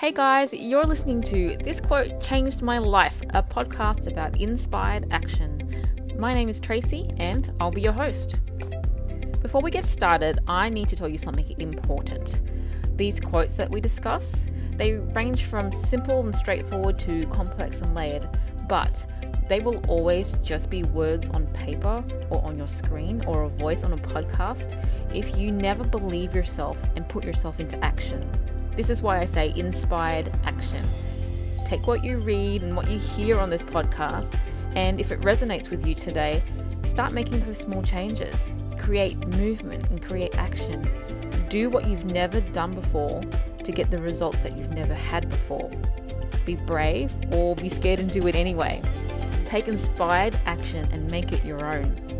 Hey guys, you're listening to This Quote Changed My Life, a podcast about inspired action. My name is Tracy and I'll be your host. Before we get started, I need to tell you something important. These quotes that we discuss, they range from simple and straightforward to complex and layered, but they will always just be words on paper or on your screen or a voice on a podcast if you never believe yourself and put yourself into action. This is why I say inspired action. Take what you read and what you hear on this podcast, and if it resonates with you today, start making those small changes. Create movement and create action. Do what you've never done before to get the results that you've never had before. Be brave or be scared and do it anyway. Take inspired action and make it your own.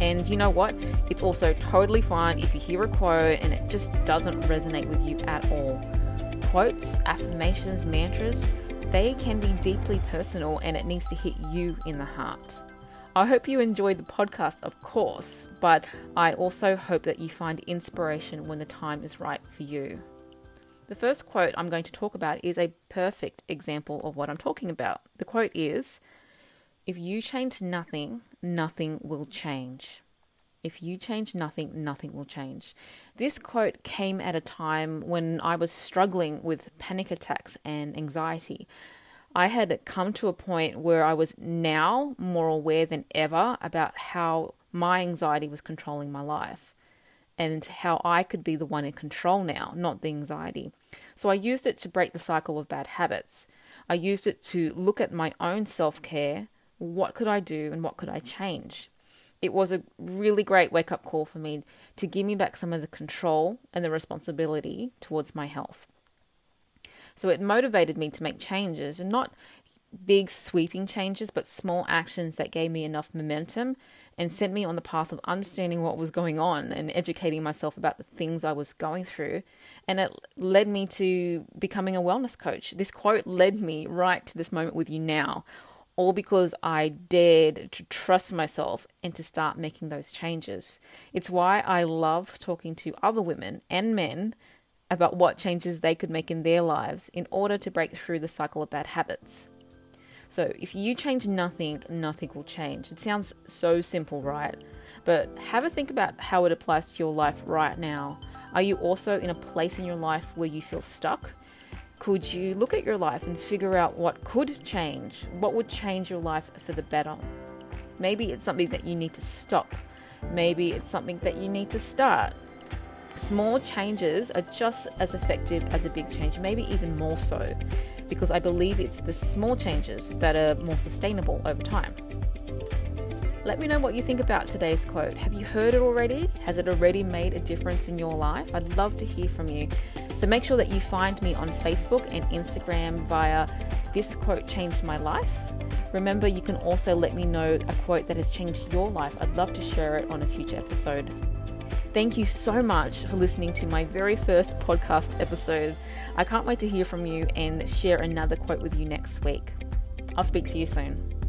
And you know what? It's also totally fine if you hear a quote and it just doesn't resonate with you at all. Quotes, affirmations, mantras, they can be deeply personal and it needs to hit you in the heart. I hope you enjoyed the podcast, of course, but I also hope that you find inspiration when the time is right for you. The first quote I'm going to talk about is a perfect example of what I'm talking about. The quote is if you change nothing, nothing will change. If you change nothing, nothing will change. This quote came at a time when I was struggling with panic attacks and anxiety. I had come to a point where I was now more aware than ever about how my anxiety was controlling my life and how I could be the one in control now, not the anxiety. So I used it to break the cycle of bad habits. I used it to look at my own self care what could I do and what could I change? It was a really great wake up call for me to give me back some of the control and the responsibility towards my health. So it motivated me to make changes and not big sweeping changes, but small actions that gave me enough momentum and sent me on the path of understanding what was going on and educating myself about the things I was going through. And it led me to becoming a wellness coach. This quote led me right to this moment with you now all because I dared to trust myself and to start making those changes. It's why I love talking to other women and men about what changes they could make in their lives in order to break through the cycle of bad habits. So, if you change nothing, nothing will change. It sounds so simple, right? But have a think about how it applies to your life right now. Are you also in a place in your life where you feel stuck? Could you look at your life and figure out what could change? What would change your life for the better? Maybe it's something that you need to stop. Maybe it's something that you need to start. Small changes are just as effective as a big change, maybe even more so, because I believe it's the small changes that are more sustainable over time. Let me know what you think about today's quote. Have you heard it already? Has it already made a difference in your life? I'd love to hear from you. So make sure that you find me on Facebook and Instagram via This Quote Changed My Life. Remember, you can also let me know a quote that has changed your life. I'd love to share it on a future episode. Thank you so much for listening to my very first podcast episode. I can't wait to hear from you and share another quote with you next week. I'll speak to you soon.